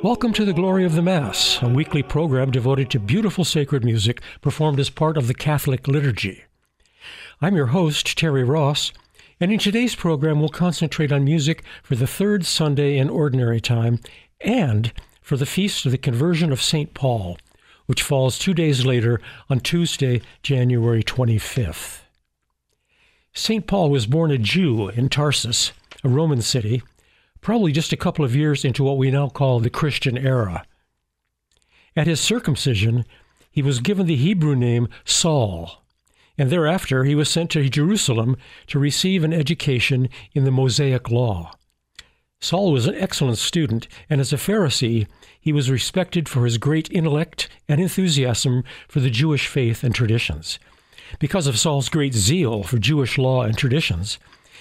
Welcome to the Glory of the Mass, a weekly program devoted to beautiful sacred music performed as part of the Catholic liturgy. I'm your host, Terry Ross, and in today's program we'll concentrate on music for the third Sunday in Ordinary Time and for the Feast of the Conversion of St. Paul, which falls two days later on Tuesday, January 25th. St. Paul was born a Jew in Tarsus, a Roman city, probably just a couple of years into what we now call the Christian era. At his circumcision, he was given the Hebrew name Saul, and thereafter he was sent to Jerusalem to receive an education in the Mosaic Law. Saul was an excellent student, and as a Pharisee, he was respected for his great intellect and enthusiasm for the Jewish faith and traditions. Because of Saul's great zeal for Jewish law and traditions,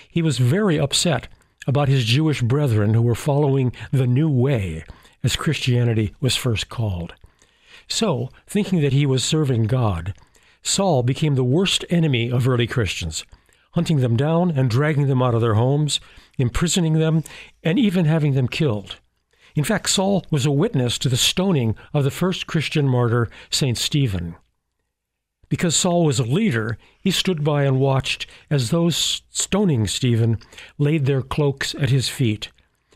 he was very upset about his Jewish brethren who were following the New Way, as Christianity was first called. So, thinking that he was serving God, Saul became the worst enemy of early Christians, hunting them down and dragging them out of their homes, imprisoning them, and even having them killed. In fact, Saul was a witness to the stoning of the first Christian martyr, St. Stephen. Because Saul was a leader, he stood by and watched as those stoning Stephen laid their cloaks at his feet.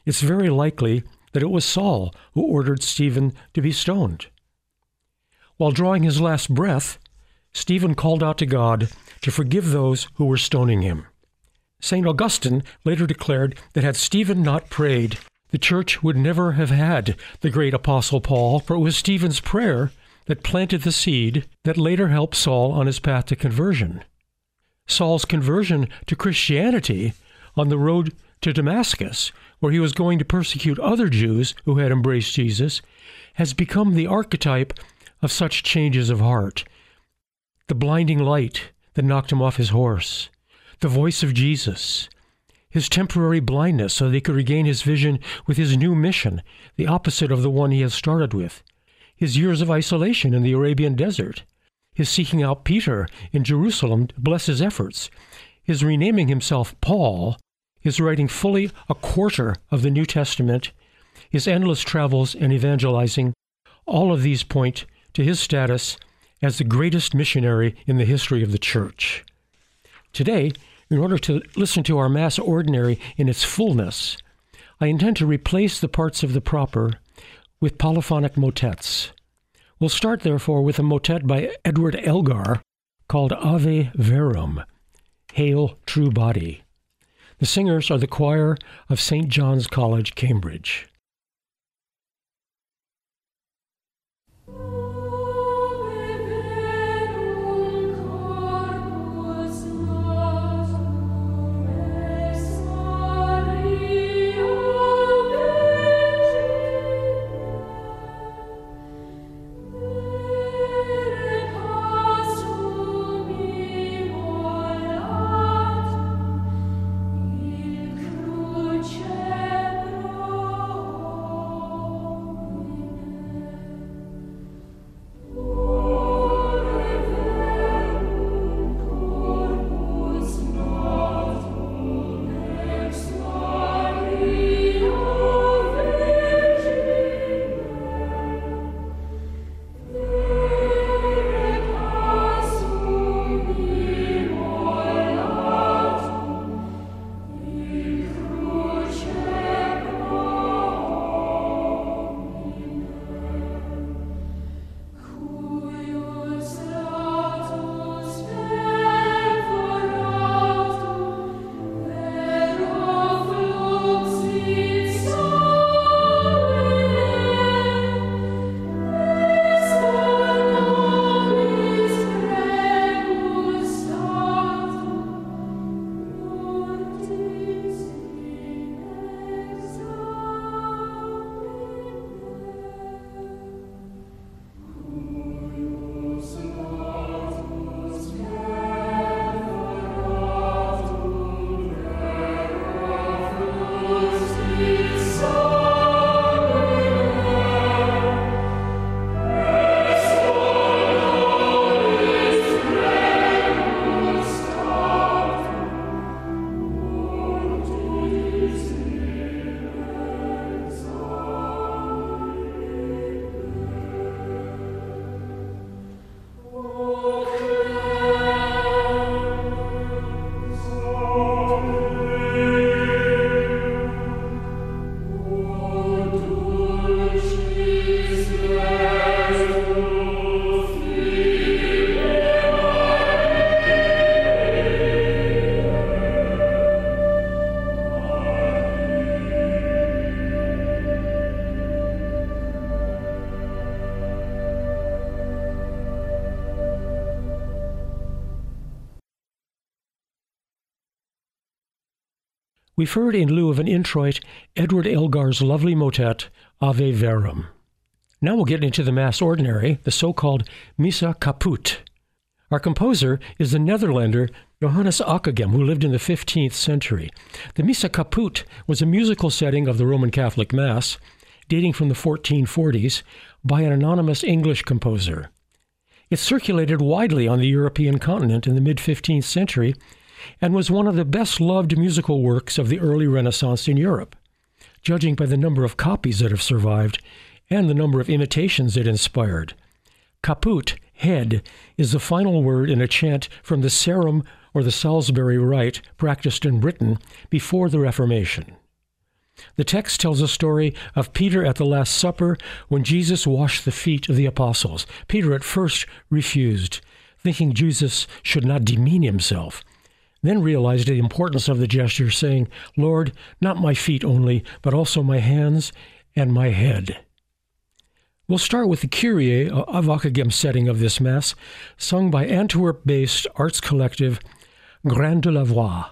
It's very likely that it was Saul who ordered Stephen to be stoned. While drawing his last breath, Stephen called out to God to forgive those who were stoning him. St. Augustine later declared that had Stephen not prayed, the church would never have had the great apostle Paul, for it was Stephen's prayer that planted the seed that later helped Saul on his path to conversion. Saul's conversion to Christianity on the road to Damascus, where he was going to persecute other Jews who had embraced Jesus, has become the archetype of such changes of heart. The blinding light that knocked him off his horse, the voice of Jesus, his temporary blindness so that he could regain his vision with his new mission, the opposite of the one he had started with, his years of isolation in the Arabian desert, his seeking out Peter in Jerusalem to bless his efforts, his renaming himself Paul, his writing fully a quarter of the New Testament, his endless travels and evangelizing, all of these point to his status as the greatest missionary in the history of the church. Today, in order to listen to our Mass Ordinary in its fullness, I intend to replace the parts of the proper with polyphonic motets. We'll start, therefore, with a motet by Edward Elgar called Ave Verum, Hail True Body. The singers are the choir of St. John's College, Cambridge. We've heard in lieu of an introit Edward Elgar's lovely motet, Ave Verum. Now we'll get into the Mass Ordinary, the so called Missa Caput. Our composer is the Netherlander Johannes Ockeghem, who lived in the 15th century. The Missa Caput was a musical setting of the Roman Catholic Mass, dating from the 1440s, by an anonymous English composer. It circulated widely on the European continent in the mid 15th century and was one of the best loved musical works of the early Renaissance in Europe, judging by the number of copies that have survived and the number of imitations it inspired. Caput, head, is the final word in a chant from the Sarum or the Salisbury Rite practiced in Britain before the Reformation. The text tells a story of Peter at the Last Supper when Jesus washed the feet of the apostles. Peter at first refused, thinking Jesus should not demean himself, then realized the importance of the gesture, saying, Lord, not my feet only, but also my hands and my head. We'll start with the Kyrie of Ockeghem's setting of this Mass, sung by Antwerp based arts collective Graindelavoix.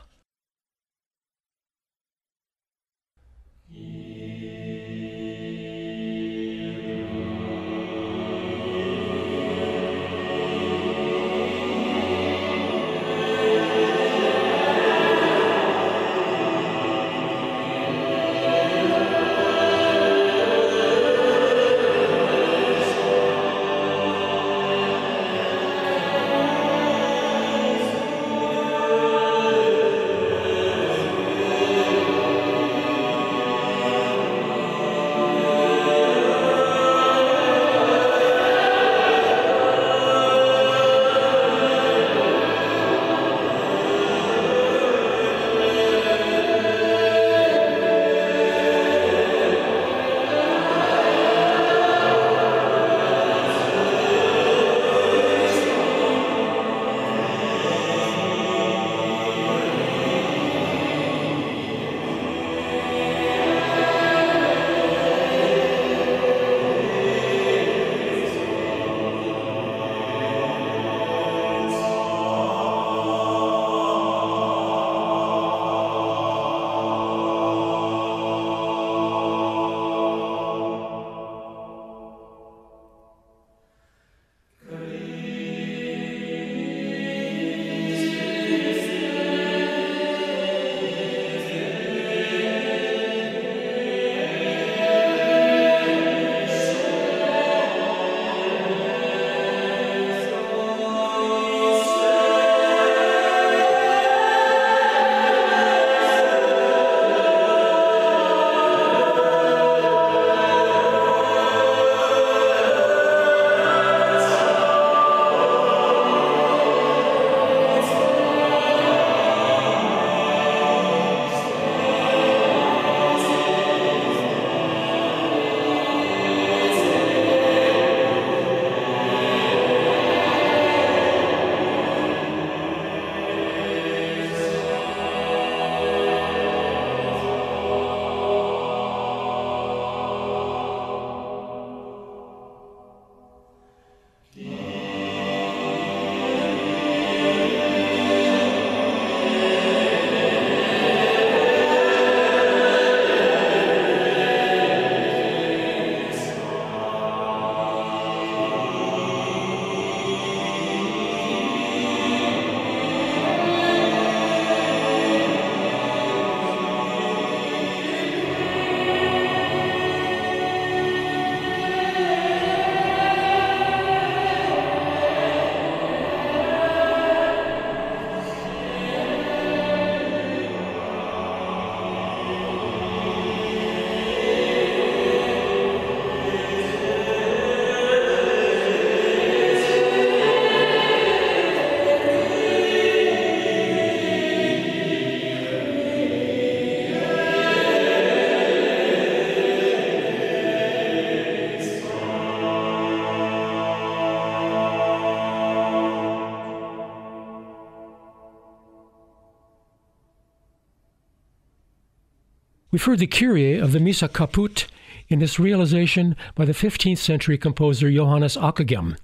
Heard the Kyrie of the Missa Caput in its realization by the 15th century composer Johannes Ockeghem.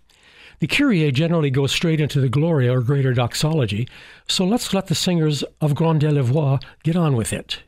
The Kyrie generally goes straight into the Gloria or Greater Doxology, so let's let the singers of Grande Voix get on with it.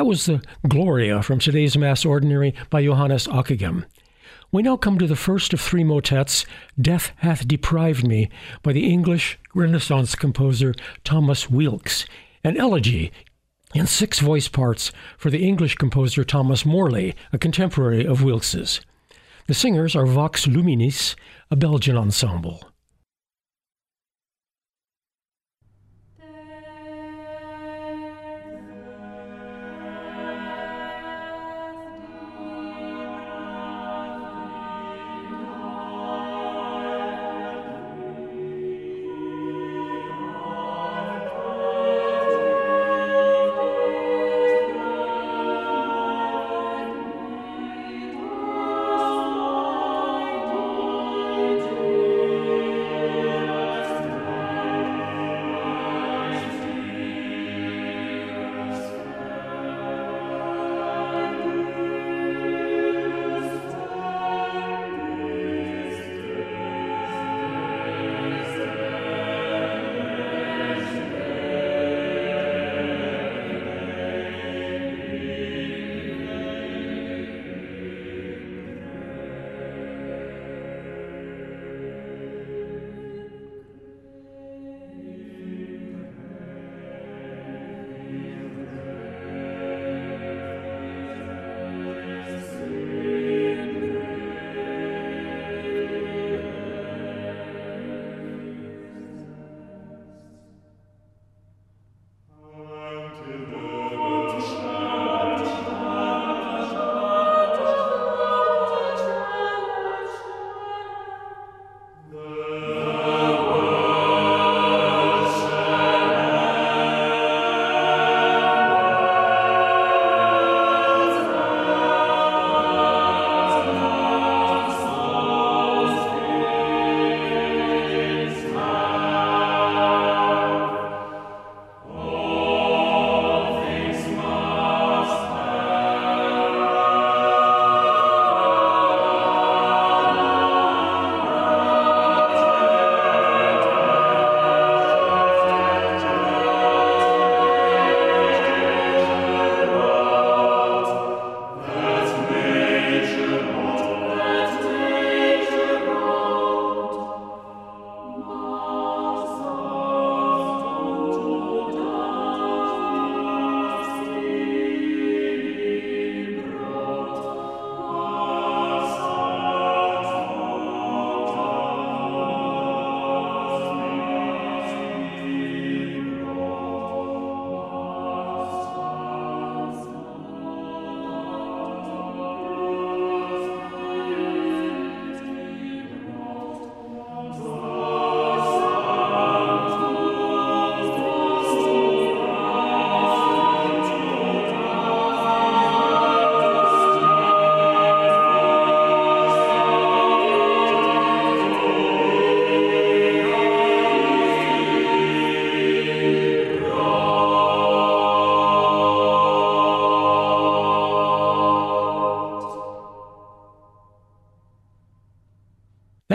That was the Gloria from today's Mass Ordinary by Johannes Ockeghem. We now come to the first of three motets, Death Hath Deprived Me, by the English Renaissance composer Thomas Weelkes, an elegy in six voice parts for the English composer Thomas Morley, a contemporary of Weelkes's. The singers are Vox Luminis, a Belgian ensemble.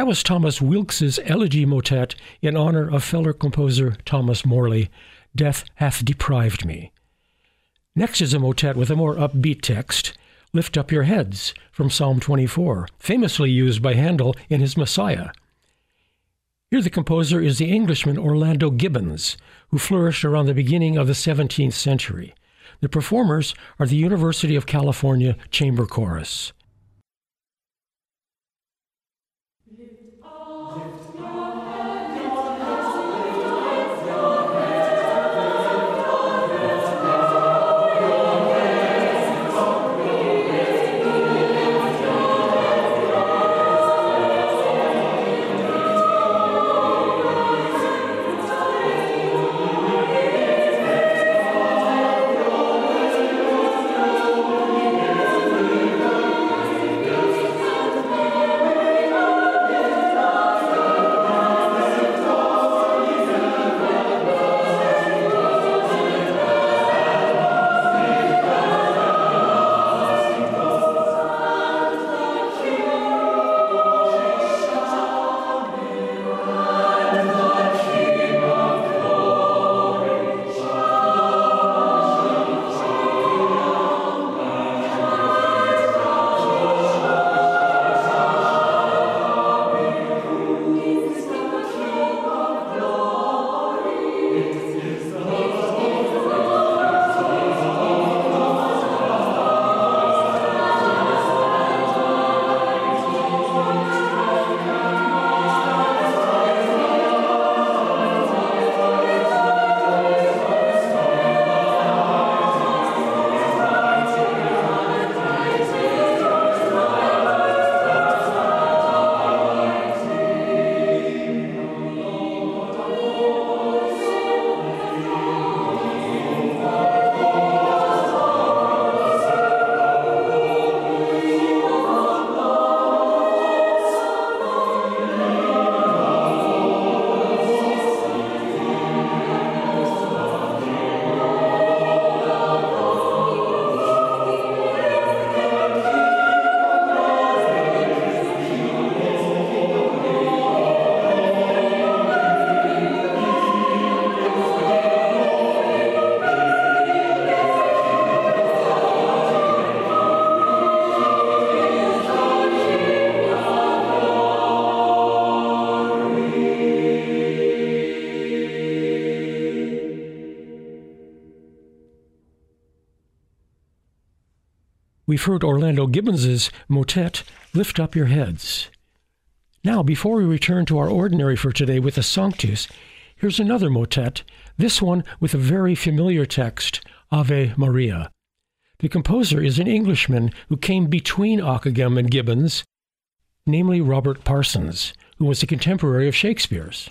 That was Thomas Weelkes's elegy motet in honor of fellow composer Thomas Morley, Death Hath Deprived Me. Next is a motet with a more upbeat text, Lift Up Your Heads, from Psalm 24, famously used by Handel in his Messiah. Here the composer is the Englishman Orlando Gibbons, who flourished around the beginning of the 17th century. The performers are the University of California Chamber Chorus. We've heard Orlando Gibbons's motet, Lift Up Your Heads. Now, before we return to our ordinary for today with the Sanctus, here's another motet, this one with a very familiar text, Ave Maria. The composer is an Englishman who came between Ockeghem and Gibbons, namely Robert Parsons, who was a contemporary of Shakespeare's.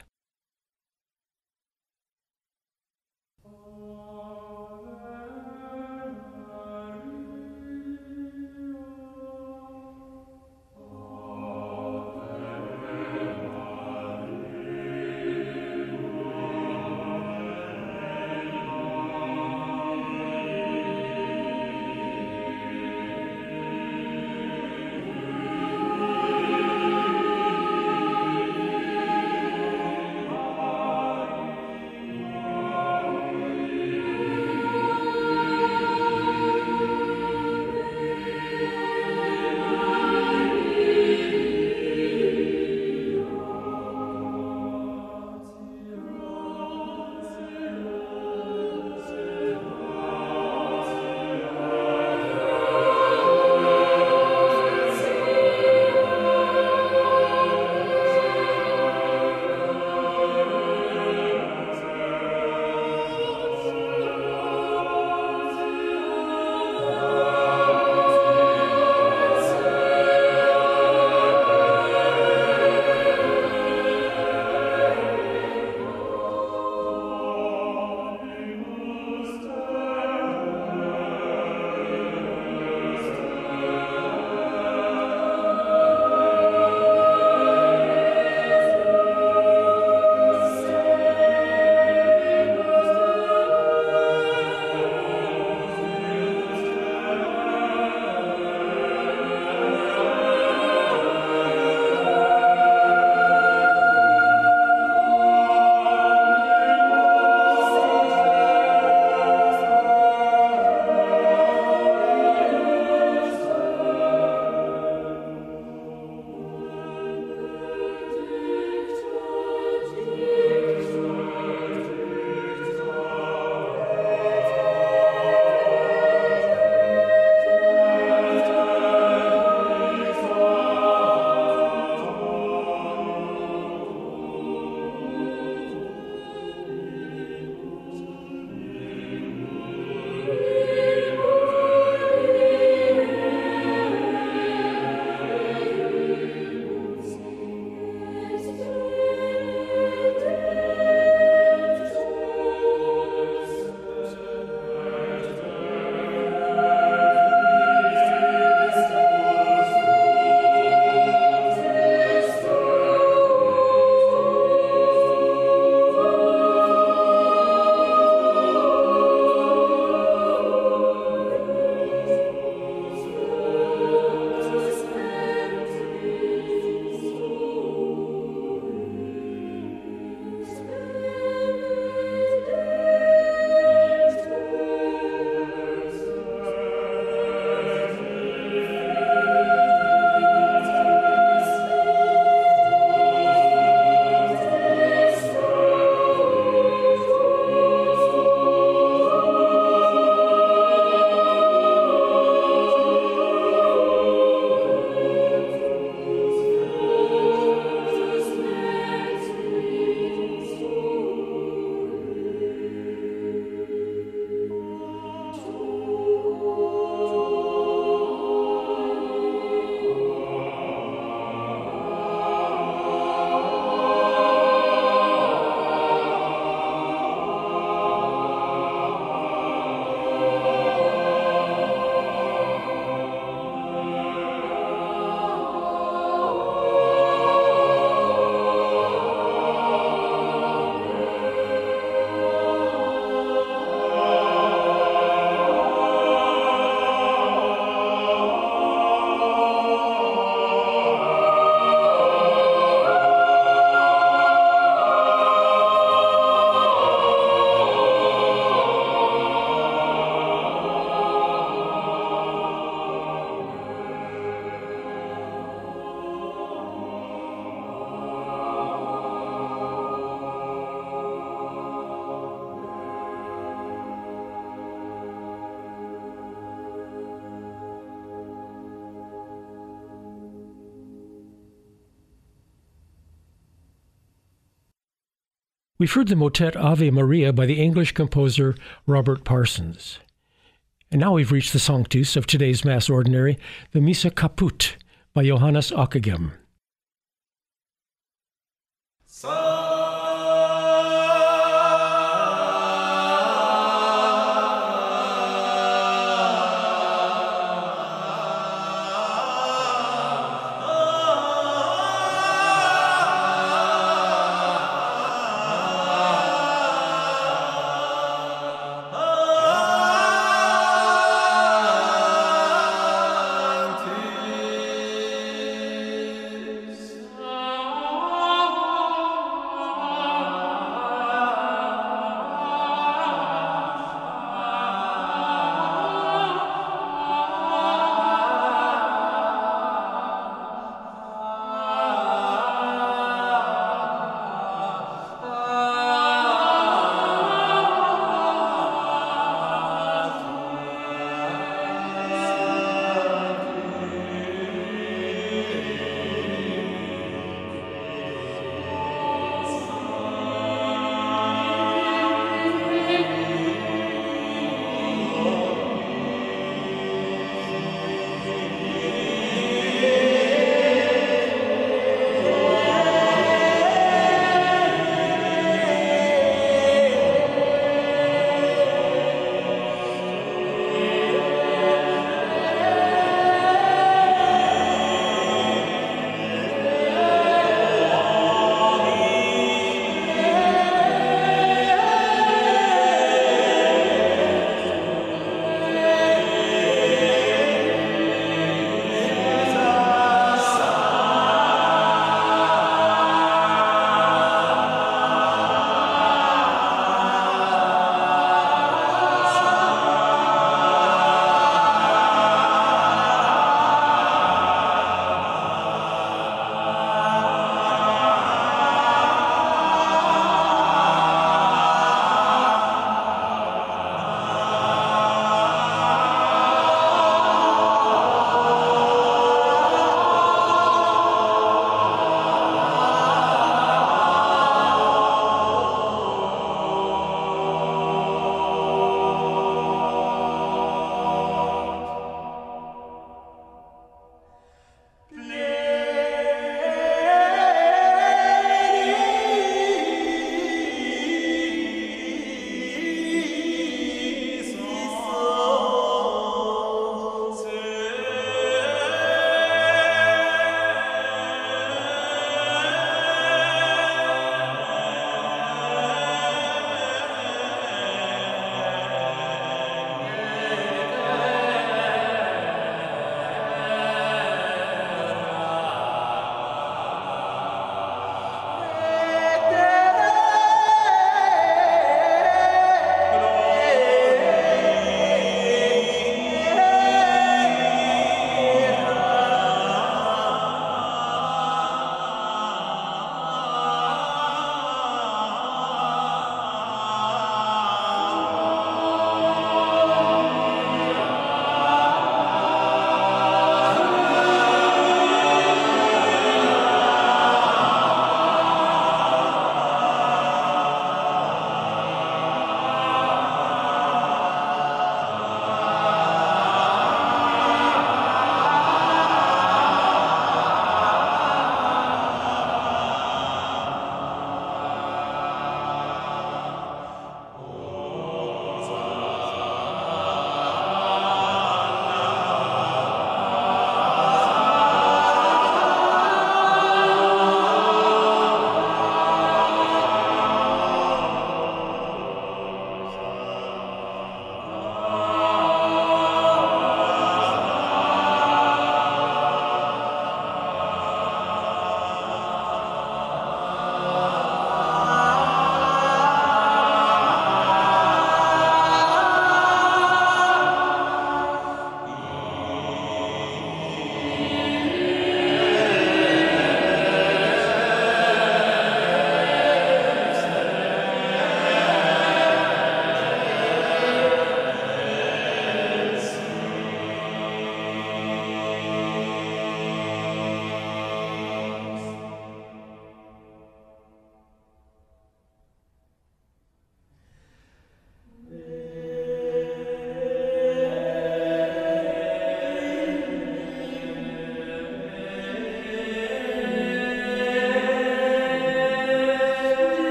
We've heard the motet Ave Maria by the English composer Robert Parsons. And now we've reached the Sanctus of today's Mass Ordinary, the Missa Caput by Johannes Ockeghem.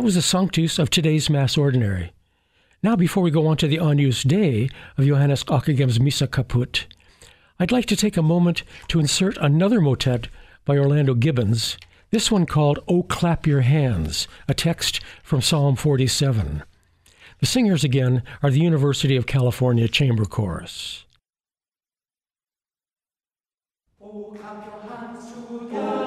That was the Sanctus of today's Mass Ordinary. Now, before we go on to the Agnus Dei of Johannes Ockeghem's Missa Caput, I'd like to take a moment to insert another motet by Orlando Gibbons, this one called Oh Clap Your Hands, a text from Psalm 47. The singers again are the University of California Chamber Chorus. Oh, That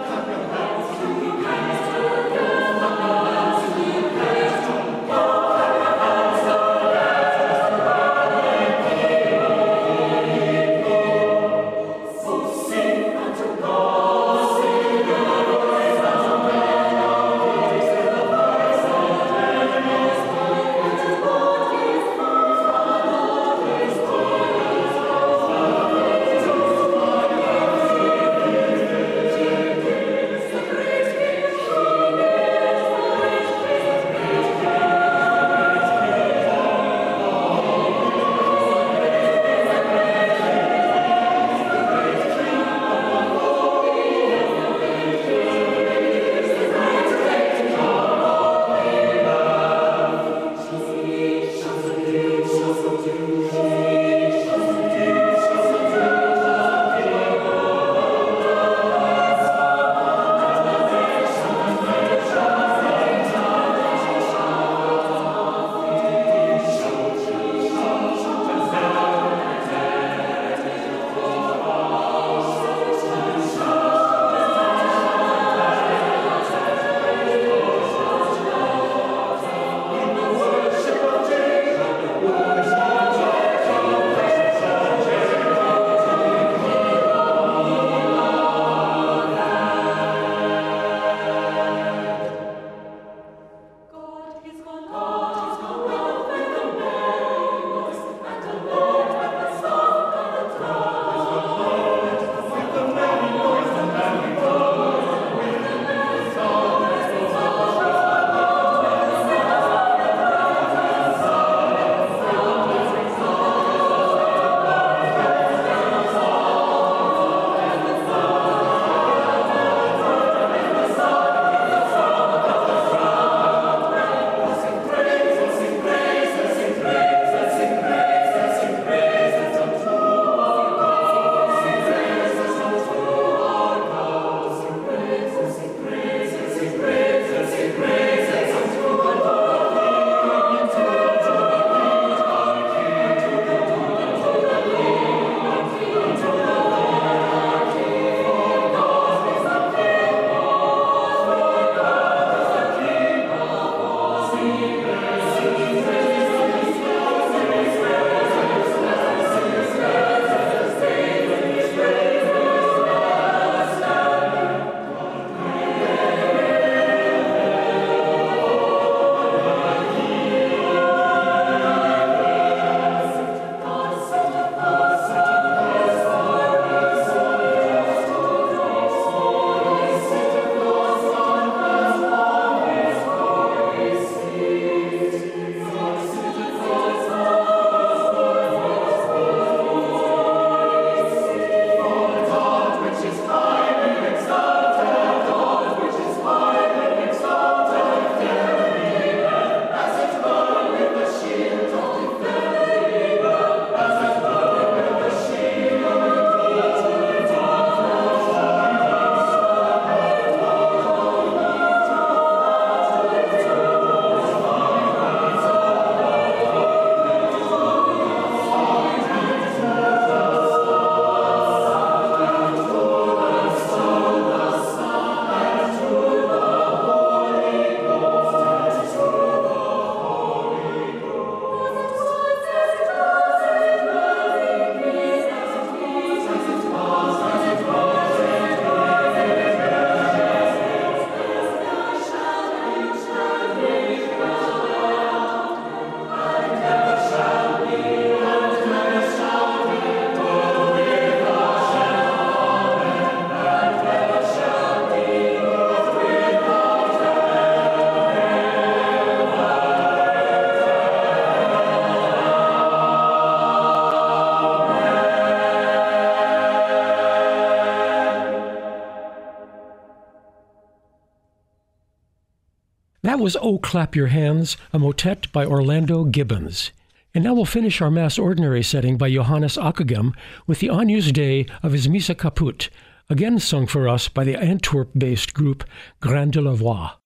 was Oh Clap Your Hands, a motet by Orlando Gibbons. And now we'll finish our Mass Ordinary setting by Johannes Ockeghem with the Agnus Dei of his Missa Caput, again sung for us by the Antwerp based group Graindelavoix.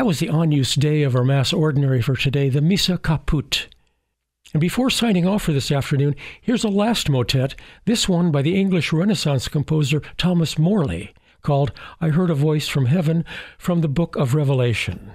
That was the Agnus Dei of our Mass Ordinary for today, the Missa Caput. And before signing off for this afternoon, here's a last motet, this one by the English Renaissance composer Thomas Morley, called I Heard a Voice from Heaven from the Book of Revelation.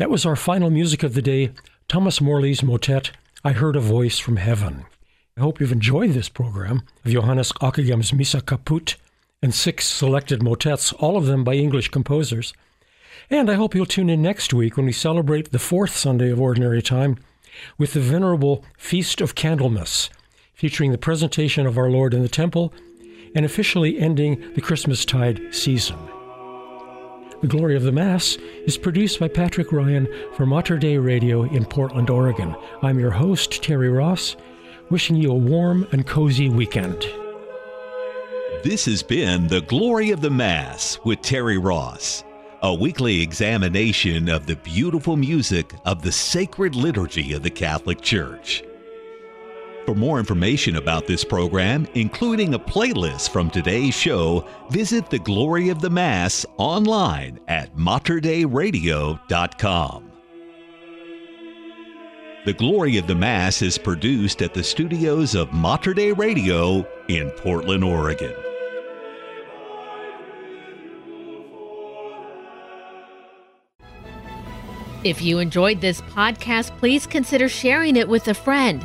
That was our final music of the day, Thomas Morley's motet, I Heard a Voice from Heaven. I hope you've enjoyed this program of Johannes Ockeghem's Missa Caput and six selected motets, all of them by English composers. And I hope you'll tune in next week when we celebrate the fourth Sunday of Ordinary Time with the venerable Feast of Candlemas, featuring the presentation of our Lord in the Temple and officially ending the Christmastide season. The Glory of the Mass is produced by Patrick Ryan for Mater Dei Radio in Portland, Oregon. I'm your host, Terry Ross, wishing you a warm and cozy weekend. This has been The Glory of the Mass with Terry Ross, a weekly examination of the beautiful music of the sacred liturgy of the Catholic Church. For more information about this program, including a playlist from today's show, visit the Glory of the Mass online at materdeiradio.com. The Glory of the Mass is produced at the studios of Mater Dei Radio in Portland, Oregon. If you enjoyed this podcast, please consider sharing it with a friend.